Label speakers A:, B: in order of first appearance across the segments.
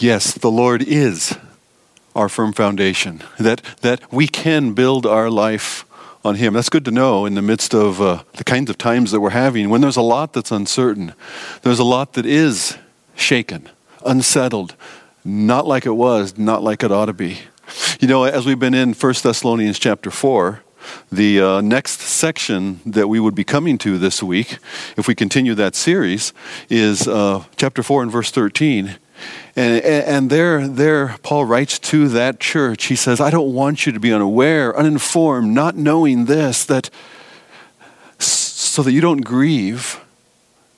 A: Yes, the Lord is our firm foundation, that, that we can build our life on Him. That's good to know in the midst of uh, the kinds of times that we're having, when there's a lot that's uncertain, there's a lot that is shaken, unsettled, not like it was, not like it ought to be. You know, as we've been in 1 Thessalonians chapter 4, the uh, next section that we would be coming to this week, if we continue that series, is uh, chapter 4 and verse 13. And, and there, there, Paul writes to that church. He says, I don't want you to be unaware, uninformed, not knowing this, that so that you don't grieve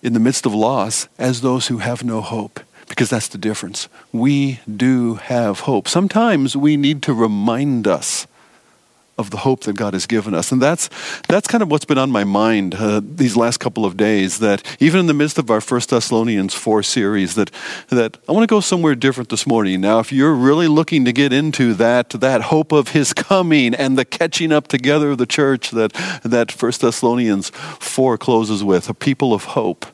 A: in the midst of loss as those who have no hope. Because that's the difference. We do have hope. Sometimes we need to remind us of the hope that God has given us. And that's, that's kind of what's been on my mind uh, these last couple of days, that even in the midst of our First Thessalonians 4 series, that, that I want to go somewhere different this morning. Now, if you're really looking to get into that, that hope of his coming and the catching up together of the church that, that First Thessalonians 4 closes with, a people of hope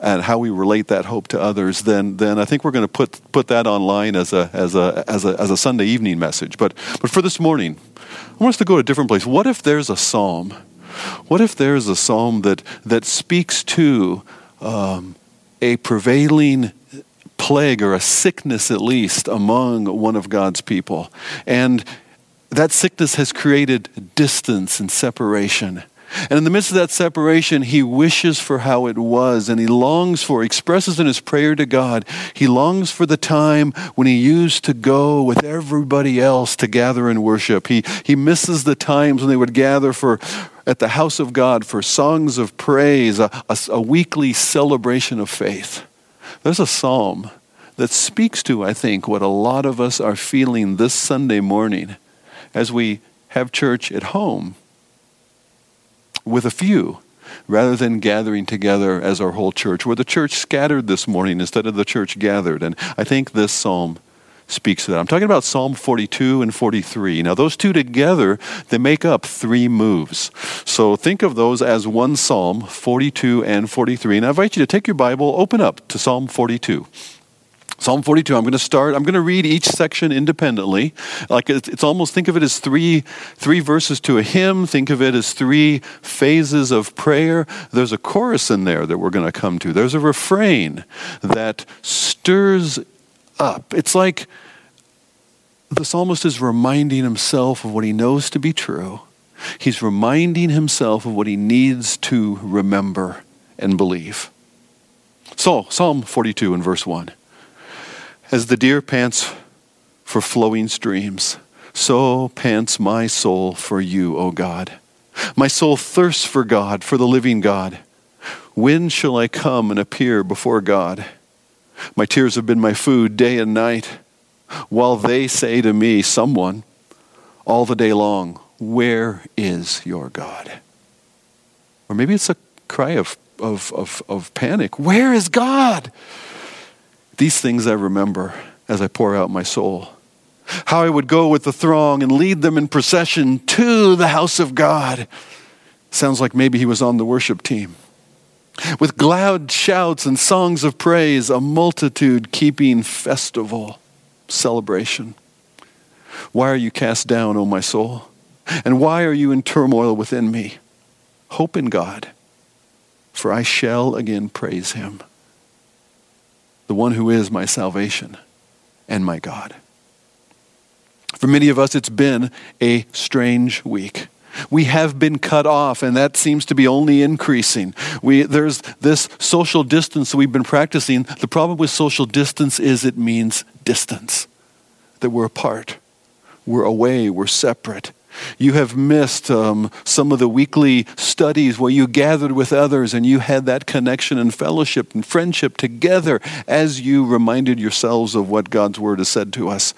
A: and how we relate that hope to others, then then I think we're going to put put that online as a as a as a as a Sunday evening message. But but for this morning, I want us to go to a different place. What if there's a psalm? What if there's a psalm that, that speaks to um, a prevailing plague or a sickness, at least, among one of God's people? And that sickness has created distance and separation. And in the midst of that separation, he wishes for how it was and he longs for, expresses in his prayer to God, he longs for the time when he used to go with everybody else to gather and worship. He, he misses the times when they would gather for, at the house of God for songs of praise, a, a, a weekly celebration of faith. There's a psalm that speaks to, I think, what a lot of us are feeling this Sunday morning as we have church at home with a few rather than gathering together as our whole church. We're the church scattered this morning instead of the church gathered. And I think this psalm speaks to that. I'm talking about Psalm 42 and 43. Now, those two together, they make up three moves. So think of those as one psalm, 42 and 43. And I invite you to take your Bible, open up to Psalm 42. Psalm 42, I'm going to start, I'm going to read each section independently. Like it's, it's, almost, think of it as three, three verses to a hymn. Think of it as three phases of prayer. There's a chorus in there that we're going to come to. There's a refrain that stirs up. It's like the psalmist is reminding himself of what he knows to be true. He's reminding himself of what he needs to remember and believe. So, Psalm 42 and verse 1. As the deer pants for flowing streams, so pants my soul for you, O God. My soul thirsts for God, for the living God. When shall I come and appear before God? My tears have been my food day and night, while they say to me, someone, all the day long, Where is your God? Or maybe it's a cry of, of, of, of panic. Where is God? These things I remember as I pour out my soul. How I would go with the throng and lead them in procession to the house of God. Sounds like maybe he was on the worship team. With loud shouts and songs of praise, a multitude keeping festival, celebration. Why are you cast down, O my soul? And why are you in turmoil within me? Hope in God, for I shall again praise him the one who is my salvation and my God. For many of us, it's been a strange week. We have been cut off, and that seems to be only increasing. We, there's this social distance we've been practicing. The problem with social distance is it means distance, that we're apart, we're away, we're separate. You have missed um, some of the weekly studies where you gathered with others and you had that connection and fellowship and friendship together as you reminded yourselves of what God's Word has said to us.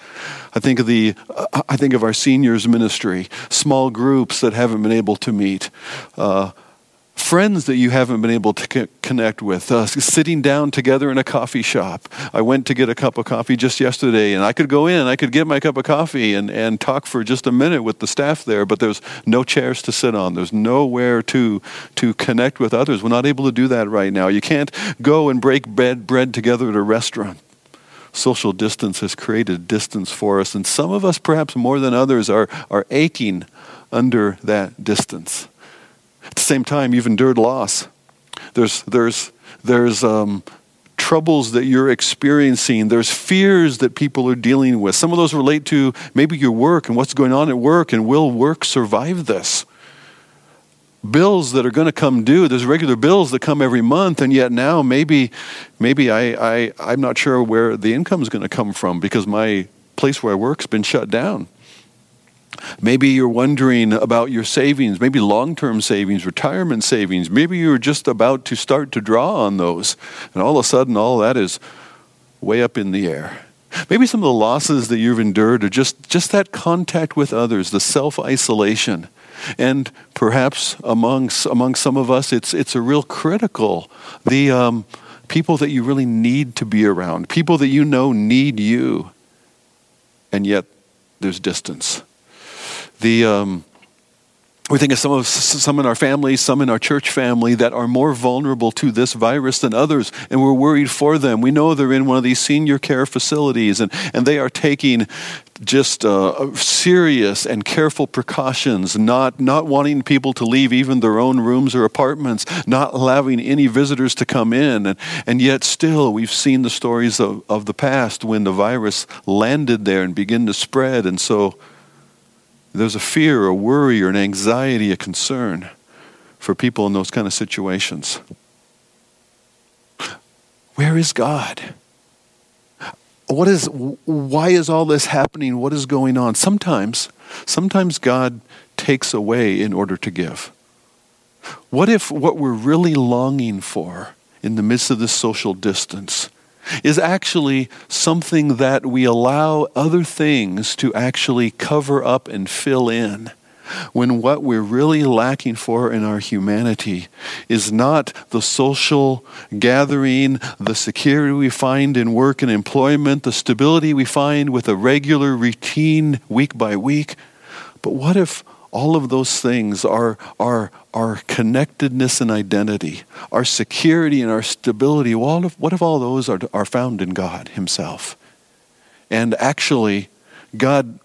A: I think of the, uh, I think of our seniors ministry, small groups that haven't been able to meet. Uh, friends that you haven't been able to connect with, uh, sitting down together in a coffee shop. I went to get a cup of coffee just yesterday, and I could go in, I could get my cup of coffee and, and talk for just a minute with the staff there, but there's no chairs to sit on. There's nowhere to, to connect with others. We're not able to do that right now. You can't go and break bread, bread together at a restaurant. social distance has created distance for us, and some of us, perhaps more than others, are, are aching under that distance. At the same time, you've endured loss. There's, there's, there's um, troubles that you're experiencing. There's fears that people are dealing with. Some of those relate to maybe your work and what's going on at work, and will work survive this? bills that are going to come due. There's regular bills that come every month, and yet now maybe, maybe I, I I'm not sure where the income is going to come from because my place where I work's been shut down. Maybe you're wondering about your savings, maybe long term savings, retirement savings. Maybe you're just about to start to draw on those, and all of a sudden, all that is way up in the air. Maybe some of the losses that you've endured are just, just that contact with others, the self isolation. And perhaps among, among some of us, it's, it's a real critical. The um, people that you really need to be around, people that you know need you, and yet there's distance. The, um, we think of some of some in our families, some in our church family that are more vulnerable to this virus than others, and we're worried for them. We know they're in one of these senior care facilities, and, and they are taking just uh, serious and careful precautions, not, not wanting people to leave even their own rooms or apartments, not allowing any visitors to come in. And, and yet, still, we've seen the stories of, of the past when the virus landed there and began to spread. And so, there's a fear, a worry, or an anxiety, a concern for people in those kind of situations. Where is God? What is why is all this happening? What is going on? Sometimes sometimes God takes away in order to give. What if what we're really longing for in the midst of this social distance is actually something that we allow other things to actually cover up and fill in. When what we're really lacking for in our humanity is not the social gathering, the security we find in work and employment, the stability we find with a regular routine week by week, but what if all of those things, our, our, our connectedness and identity, our security and our stability, what if, what if all those are, are found in God Himself? And actually, God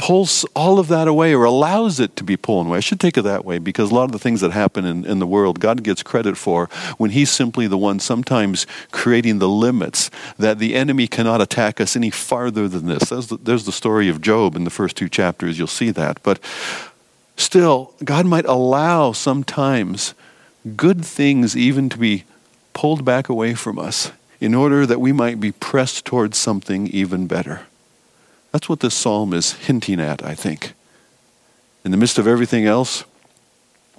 A: pulls all of that away or allows it to be pulled away. I should take it that way because a lot of the things that happen in, in the world, God gets credit for when He's simply the one sometimes creating the limits that the enemy cannot attack us any farther than this. The, there's the story of Job in the first two chapters. You'll see that. But still, God might allow sometimes good things even to be pulled back away from us in order that we might be pressed towards something even better. That's what this psalm is hinting at, I think. In the midst of everything else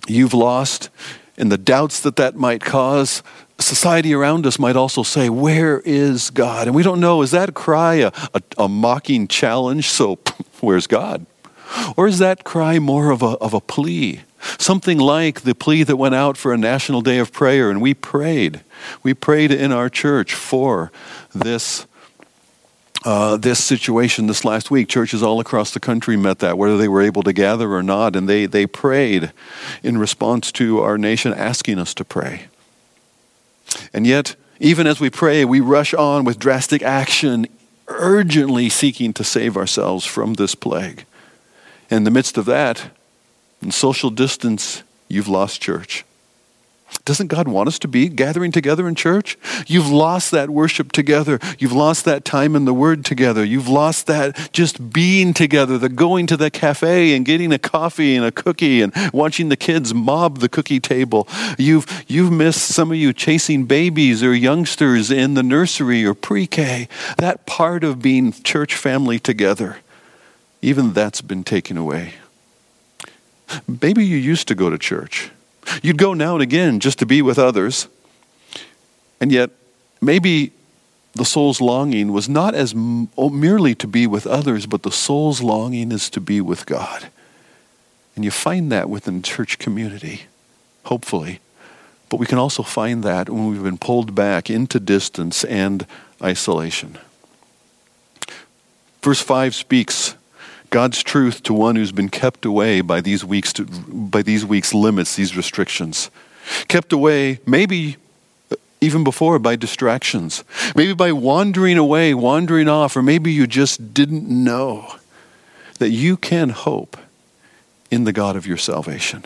A: you've lost, and the doubts that that might cause, society around us might also say, Where is God? And we don't know, is that cry a, a, a mocking challenge? So, where's God? Or is that cry more of a, of a plea? Something like the plea that went out for a national day of prayer, and we prayed. We prayed in our church for this uh, this situation this last week. Churches all across the country met that, whether they were able to gather or not, and they, they prayed in response to our nation asking us to pray. And yet, even as we pray, we rush on with drastic action, urgently seeking to save ourselves from this plague. In the midst of that, in social distance, you've lost church. Doesn't God want us to be gathering together in church? You've lost that worship together. You've lost that time in the Word together. You've lost that just being together, the going to the cafe and getting a coffee and a cookie and watching the kids mob the cookie table. You've, you've missed some of you chasing babies or youngsters in the nursery or pre K. That part of being church family together, even that's been taken away. Maybe you used to go to church. You'd go now and again just to be with others. And yet, maybe the soul's longing was not as oh, merely to be with others, but the soul's longing is to be with God. And you find that within church community, hopefully. But we can also find that when we've been pulled back into distance and isolation. Verse 5 speaks God's truth to one who's been kept away by these weeks to, by these weeks limits, these restrictions. Kept away, maybe uh, even before by distractions, maybe by wandering away, wandering off, or maybe you just didn't know that you can hope in the God of your salvation.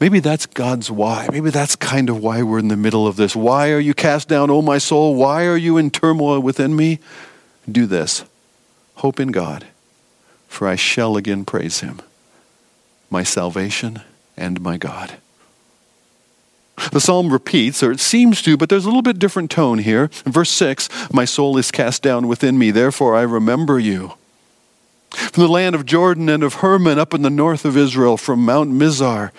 A: Maybe that's God's why. Maybe that's kind of why we're in the middle of this. Why are you cast down, O my soul? Why are you in turmoil within me? Do this hope in God, for I shall again praise him, my salvation and my God. The psalm repeats, or it seems to, but there's a little bit different tone here. In verse 6, my soul is cast down within me, therefore I remember you. From the land of Jordan and of Hermon up in the north of Israel, from Mount Mizar,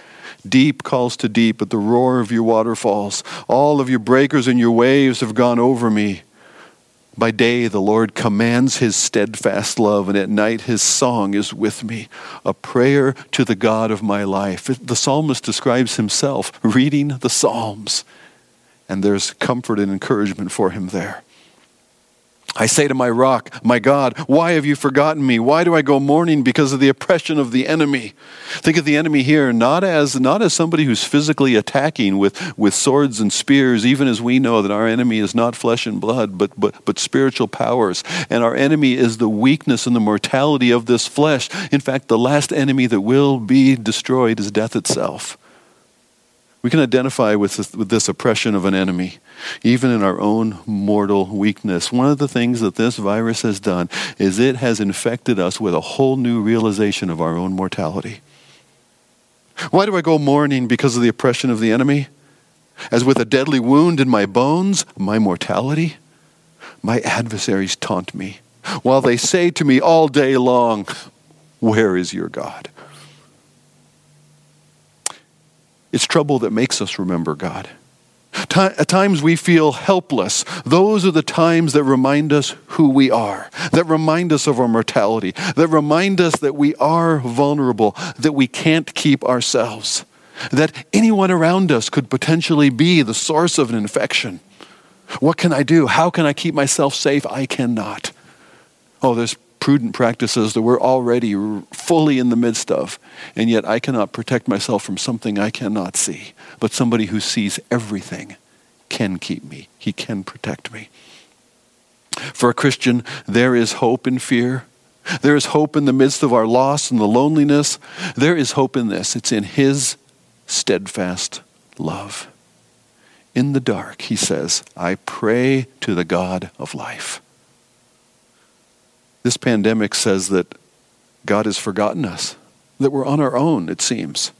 A: deep calls to deep at the roar of your waterfalls. All of your breakers and your waves have gone over me. By day, the Lord commands his steadfast love, and at night, his song is with me, a prayer to the God of my life. The psalmist describes himself reading the Psalms, and there's comfort and encouragement for him there. I say to my rock, my God, why have you forgotten me? Why do I go mourning because of the oppression of the enemy? Think of the enemy here not as not as somebody who's physically attacking with, with swords and spears, even as we know that our enemy is not flesh and blood, but, but, but spiritual powers. And our enemy is the weakness and the mortality of this flesh. In fact, the last enemy that will be destroyed is death itself. We can identify with this, with this oppression of an enemy, even in our own mortal weakness. One of the things that this virus has done is it has infected us with a whole new realization of our own mortality. Why do I go mourning because of the oppression of the enemy? As with a deadly wound in my bones, my mortality? My adversaries taunt me, while they say to me all day long, Where is your God? It's trouble that makes us remember God. At times we feel helpless. Those are the times that remind us who we are, that remind us of our mortality, that remind us that we are vulnerable, that we can't keep ourselves, that anyone around us could potentially be the source of an infection. What can I do? How can I keep myself safe? I cannot. Oh, there's prudent practices that we're already fully in the midst of. And yet I cannot protect myself from something I cannot see. But somebody who sees everything can keep me, he can protect me. For a Christian, there is hope in fear. There is hope in the midst of our loss and the loneliness. There is hope in this. It's in His steadfast love. In the dark, He says, I pray to the God of life. This pandemic says that God has forgotten us, that we're on our own, it seems.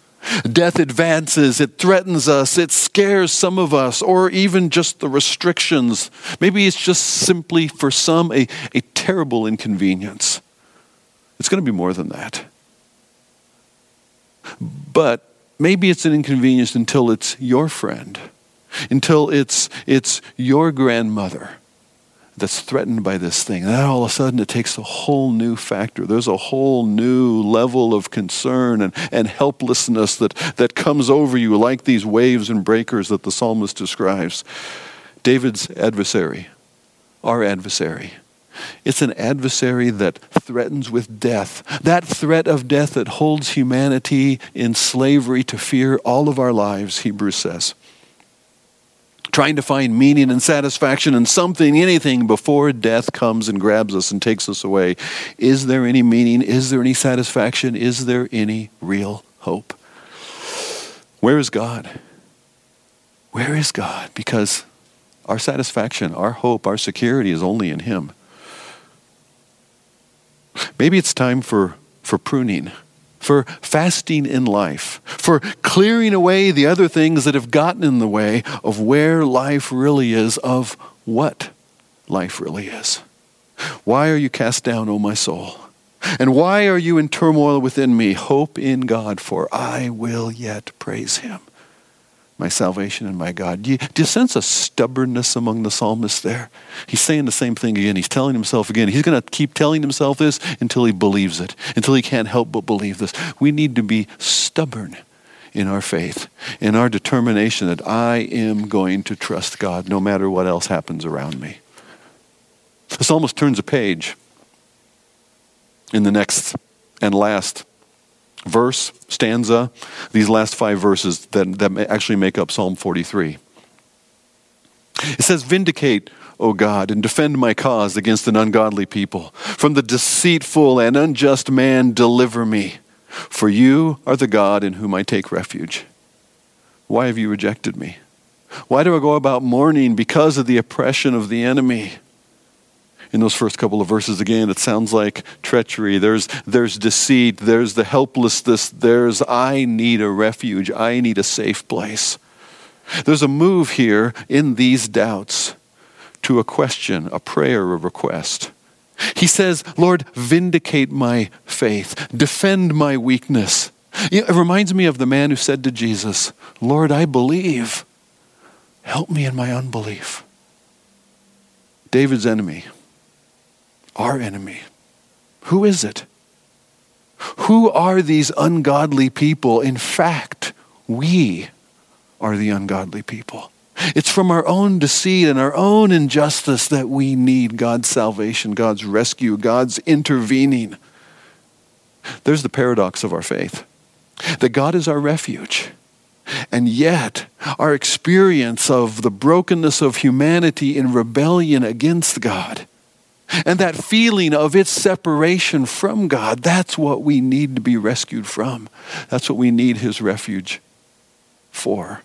A: Death advances, it threatens us, it scares some of us, or even just the restrictions. Maybe it's just simply for some a, a terrible inconvenience. It's going to be more than that. But maybe it's an inconvenience until it's your friend, until it's, it's your grandmother that's threatened by this thing. And then all of a sudden it takes a whole new factor. There's a whole new level of concern and, and helplessness that, that comes over you like these waves and breakers that the psalmist describes. David's adversary, our adversary. It's an adversary that threatens with death. That threat of death that holds humanity in slavery to fear all of our lives, Hebrews says trying to find meaning and satisfaction in something, anything, before death comes and grabs us and takes us away. Is there any meaning? Is there any satisfaction? Is there any real hope? Where is God? Where is God? Because our satisfaction, our hope, our security is only in Him. Maybe it's time for, for pruning for fasting in life, for clearing away the other things that have gotten in the way of where life really is, of what life really is. Why are you cast down, O my soul? And why are you in turmoil within me? Hope in God, for I will yet praise him my salvation and my God. Do you, do you sense a stubbornness among the psalmist there? He's saying the same thing again. He's telling himself again. He's going to keep telling himself this until he believes it, until he can't help but believe this. We need to be stubborn in our faith, in our determination that I am going to trust God no matter what else happens around me. The psalmist turns a page in the next and last verse, stanza, these last five verses that, that actually make up Psalm 43. It says, Vindicate, O God, and defend my cause against an ungodly people. From the deceitful and unjust man, deliver me. For you are the God in whom I take refuge. Why have you rejected me? Why do I go about mourning because of the oppression of the enemy? In those first couple of verses, again, it sounds like treachery. There's, there's deceit. There's the helplessness. There's, I need a refuge. I need a safe place. There's a move here in these doubts to a question, a prayer, a request. He says, Lord, vindicate my faith, defend my weakness. It reminds me of the man who said to Jesus, Lord, I believe. Help me in my unbelief. David's enemy, our enemy. Who is it? Who are these ungodly people? In fact, we are the ungodly people. It's from our own deceit and our own injustice that we need God's salvation, God's rescue, God's intervening. There's the paradox of our faith that God is our refuge. And yet, our experience of the brokenness of humanity in rebellion against God and that feeling of its separation from God, that's what we need to be rescued from. That's what we need His refuge for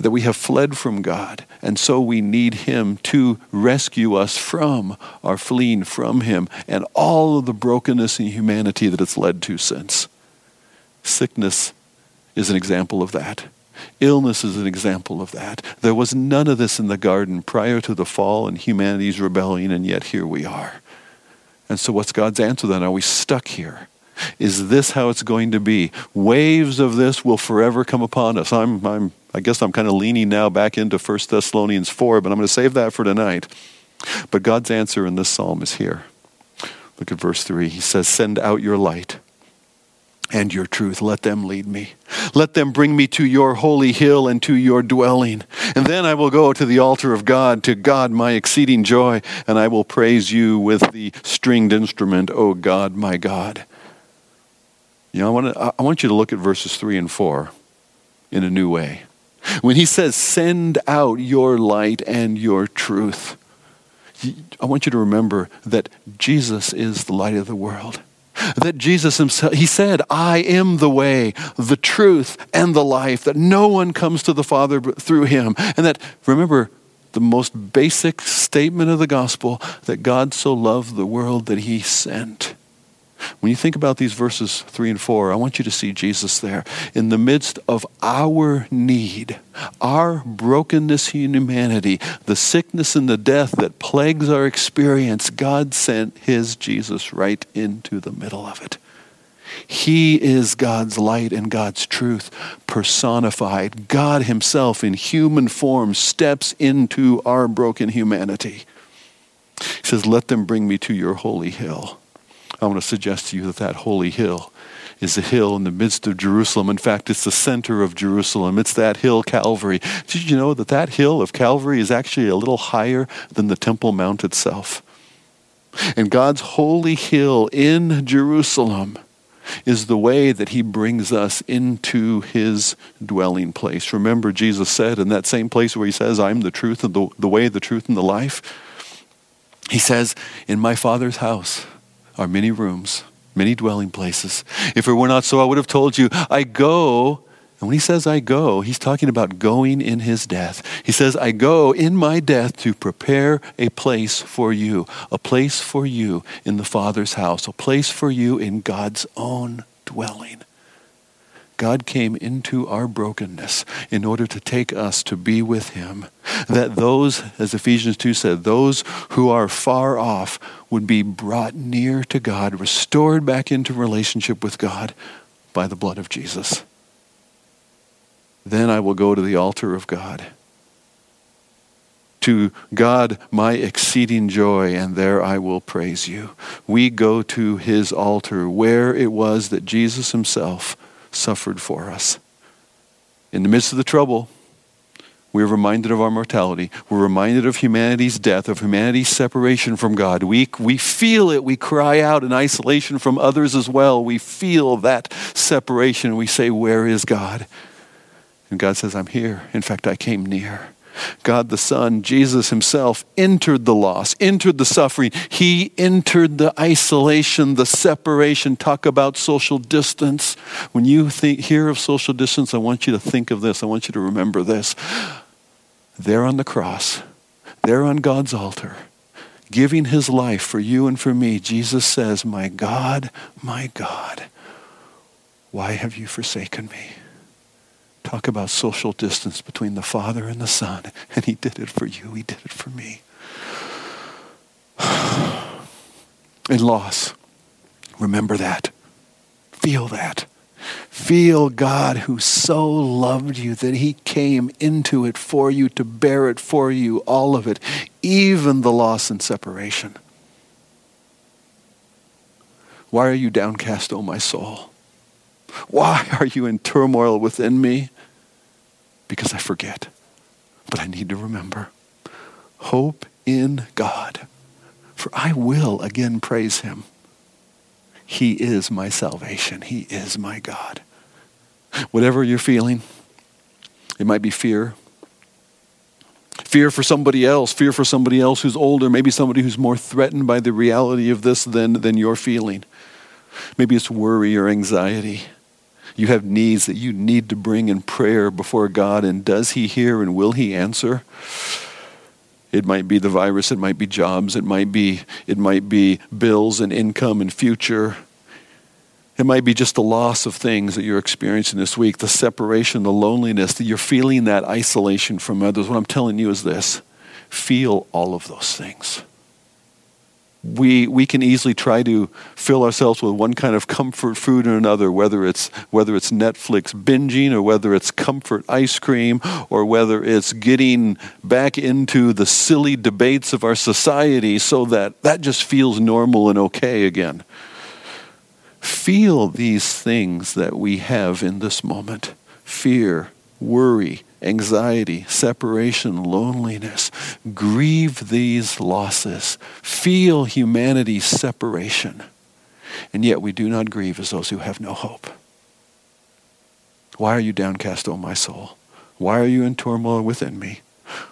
A: that we have fled from God, and so we need Him to rescue us from our fleeing from Him and all of the brokenness in humanity that it's led to since. Sickness is an example of that. Illness is an example of that. There was none of this in the garden prior to the fall and humanity's rebellion, and yet here we are. And so, what's God's answer then? Are we stuck here? Is this how it's going to be? Waves of this will forever come upon us. I'm, I'm, I guess I'm kind of leaning now back into 1 Thessalonians 4, but I'm going to save that for tonight. But God's answer in this psalm is here. Look at verse 3. He says, Send out your light and your truth. Let them lead me. Let them bring me to your holy hill and to your dwelling. And then I will go to the altar of God, to God my exceeding joy, and I will praise you with the stringed instrument, O God, my God. You know, I want, to, I want you to look at verses 3 and 4 in a new way. When he says, send out your light and your truth, I want you to remember that Jesus is the light of the world. That Jesus himself, he said, I am the way, the truth, and the life, that no one comes to the Father but through him. And that, remember, the most basic statement of the gospel that God so loved the world that he sent. When you think about these verses 3 and 4, I want you to see Jesus there. In the midst of our need, our brokenness in humanity, the sickness and the death that plagues our experience, God sent his Jesus right into the middle of it. He is God's light and God's truth personified. God Himself in human form steps into our broken humanity. He says, Let them bring me to your holy hill I want to suggest to you that that holy hill is a hill in the midst of Jerusalem. In fact, it's the center of Jerusalem. It's that hill, Calvary. Did you know that that hill of Calvary is actually a little higher than the Temple Mount itself? And God's holy hill in Jerusalem is the way that he brings us into his dwelling place. Remember, Jesus said in that same place where he says, I'm the truth and the, the way, the truth, and the life. He says, In my Father's house are many rooms, many dwelling places. If it were not so, I would have told you, I go. And when he says I go, he's talking about going in his death. He says, I go in my death to prepare a place for you, a place for you in the Father's house, a place for you in God's own dwelling. God came into our brokenness in order to take us to be with Him. That those, as Ephesians 2 said, those who are far off would be brought near to God, restored back into relationship with God by the blood of Jesus. Then I will go to the altar of God. To God, my exceeding joy, and there I will praise you. We go to his altar where it was that Jesus himself suffered for us. In the midst of the trouble, we're reminded of our mortality. We're reminded of humanity's death, of humanity's separation from God. We, we feel it. We cry out in isolation from others as well. We feel that separation. We say, Where is God? And God says, I'm here. In fact, I came near. God the Son, Jesus Himself, entered the loss, entered the suffering. He entered the isolation, the separation. Talk about social distance. When you think, hear of social distance, I want you to think of this. I want you to remember this. There on the cross, there on God's altar, giving His life for you and for me, Jesus says, My God, my God, why have you forsaken me? Talk about social distance between the Father and the Son. And he did it for you. He did it for me. In loss, remember that. Feel that. Feel God who so loved you that he came into it for you to bear it for you, all of it, even the loss and separation. Why are you downcast, O oh my soul? Why are you in turmoil within me? Because I forget. But I need to remember. Hope in God. For I will again praise him. He is my salvation. He is my God. Whatever you're feeling, it might be fear. Fear for somebody else, fear for somebody else who's older, maybe somebody who's more threatened by the reality of this than, than you're feeling. Maybe it's worry or anxiety. You have needs that you need to bring in prayer before God, and does He hear and will He answer? It might be the virus, it might be jobs, it might be it might be bills and income and future. It might be just the loss of things that you're experiencing this week, the separation, the loneliness, that you're feeling that isolation from others. What I'm telling you is this feel all of those things we, we can easily try to fill ourselves with one kind of comfort food or another, whether it's, whether it's Netflix binging or whether it's comfort ice cream or whether it's getting back into the silly debates of our society so that that just feels normal and okay again. Feel these things that we have in this moment fear, worry, anxiety, separation, loneliness. Grieve these losses. Feel humanity's separation. And yet we do not grieve as those who have no hope. Why are you downcast, O my soul? Why are you in turmoil within me?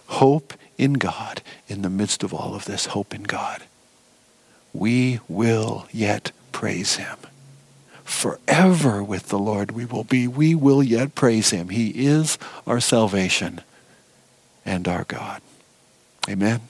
A: Hope in God in the midst of all of this. Hope in God. We will yet praise him forever with the Lord we will be. We will yet praise him. He is our salvation and our God. Amen.